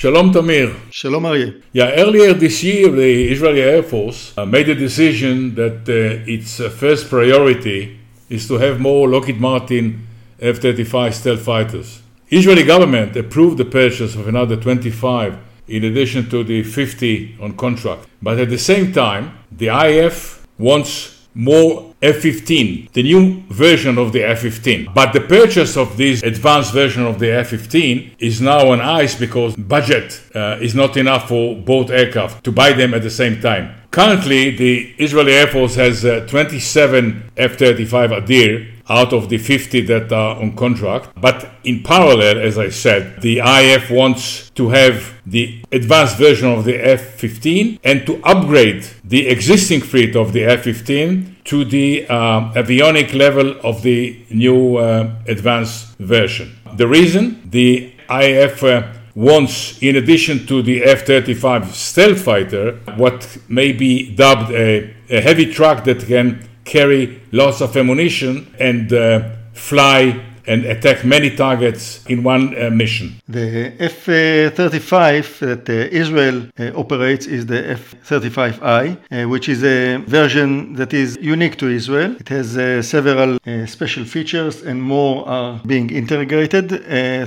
Shalom Tamir. Shalom Arie. Yeah, earlier this year, the Israeli Air Force uh, made a decision that uh, its uh, first priority is to have more Lockheed Martin F-35 stealth fighters. Israeli government approved the purchase of another 25 in addition to the 50 on contract. But at the same time, the IAF wants more F-15, the new version of the F-15. But the purchase of this advanced version of the F-15 is now on ice because budget uh, is not enough for both aircraft to buy them at the same time. Currently, the Israeli Air Force has uh, 27 F-35 Adir out of the 50 that are on contract. But in parallel, as I said, the IAF wants to have the advanced version of the F 15 and to upgrade the existing fleet of the F 15 to the uh, avionic level of the new uh, advanced version. The reason the IAF uh, wants, in addition to the F 35 stealth fighter, what may be dubbed a, a heavy truck that can carry lots of ammunition and uh, fly and attack many targets in one uh, mission. The F 35 that uh, Israel uh, operates is the F 35I, uh, which is a version that is unique to Israel. It has uh, several uh, special features, and more are being integrated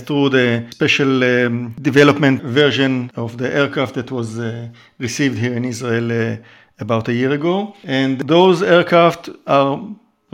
through the special um, development version of the aircraft that was received here in Israel about a year ago. And those aircraft are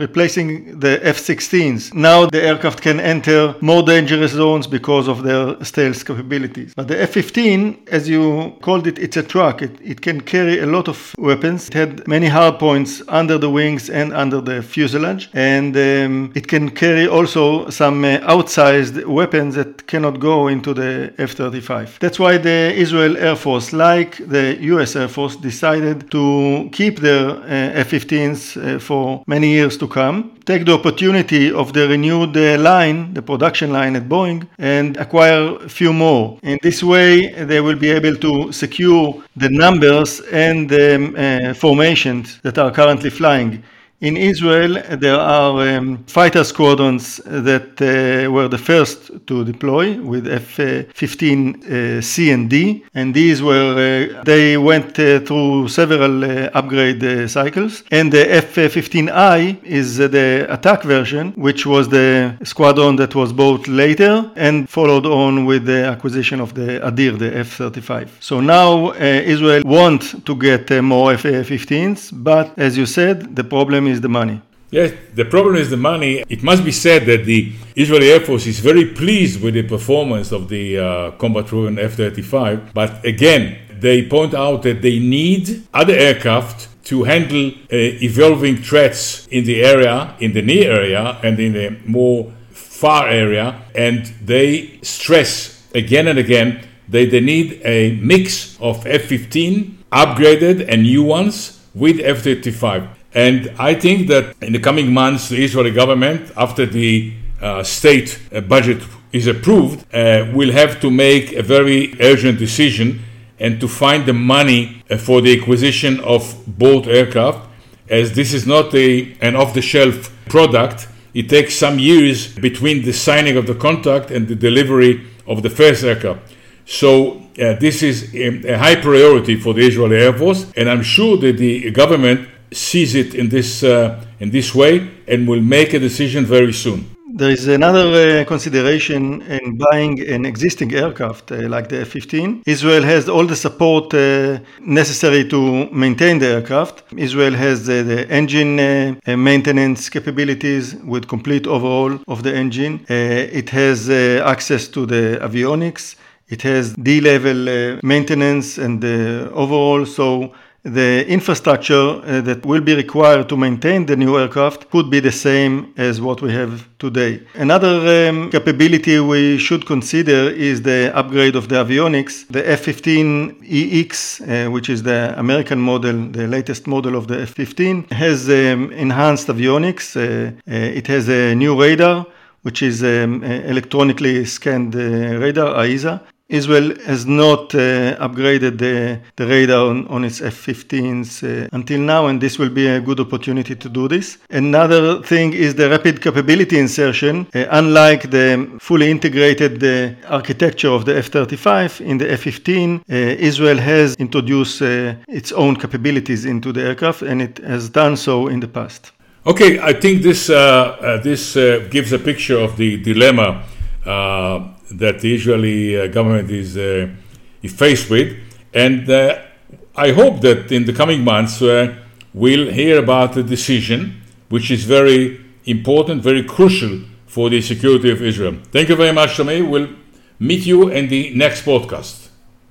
replacing the F-16s. Now the aircraft can enter more dangerous zones because of their stealth capabilities. But the F-15, as you called it, it's a truck. It, it can carry a lot of weapons. It had many hard points under the wings and under the fuselage. And um, it can carry also some uh, outsized weapons that cannot go into the F-35. That's why the Israel Air Force, like the US Air Force, decided to keep their uh, F-15s uh, for many years to come, take the opportunity of the renewed uh, line, the production line at Boeing, and acquire a few more. In this way, they will be able to secure the numbers and the um, uh, formations that are currently flying. In Israel, there are um, fighter squadrons that uh, were the first to deploy with F-15C and D, and these were uh, they went uh, through several uh, upgrade uh, cycles. And the F-15I is the attack version, which was the squadron that was bought later and followed on with the acquisition of the Adir, the F-35. So now uh, Israel want to get more F-15s, but as you said, the problem is the money. Yes, the problem is the money. It must be said that the Israeli Air Force is very pleased with the performance of the uh, combat proven F 35, but again, they point out that they need other aircraft to handle uh, evolving threats in the area, in the near area, and in the more far area, and they stress again and again that they need a mix of F 15 upgraded and new ones with F 35. And I think that in the coming months, the Israeli government, after the uh, state uh, budget is approved, uh, will have to make a very urgent decision and to find the money uh, for the acquisition of both aircraft, as this is not a, an off the shelf product. It takes some years between the signing of the contract and the delivery of the first aircraft. So uh, this is a, a high priority for the Israeli Air Force, and I'm sure that the government sees it in this uh, in this way and will make a decision very soon. There is another uh, consideration in buying an existing aircraft uh, like the F-15. Israel has all the support uh, necessary to maintain the aircraft. Israel has uh, the engine uh, maintenance capabilities with complete overhaul of the engine. Uh, it has access to the avionics. It has D-level maintenance and overall. So the infrastructure uh, that will be required to maintain the new aircraft could be the same as what we have today. Another um, capability we should consider is the upgrade of the avionics. The F-15EX, uh, which is the American model, the latest model of the F-15, has um, enhanced avionics. Uh, uh it has a new radar, which is um, electronically scanned uh, radar, AESA Israel has not uh, upgraded the, the radar on, on its F-15s uh, until now, and this will be a good opportunity to do this. Another thing is the rapid capability insertion. Uh, unlike the fully integrated uh, architecture of the F-35 in the F-15, uh, Israel has introduced uh, its own capabilities into the aircraft, and it has done so in the past. Okay, I think this this gives a picture of the dilemma that the Israeli uh, government is, uh, is faced with. And uh, I hope that in the coming months we'll hear about a decision which is very important, very crucial for the security of Israel. Thank you very much, Shlomi. We'll meet you in the next podcast.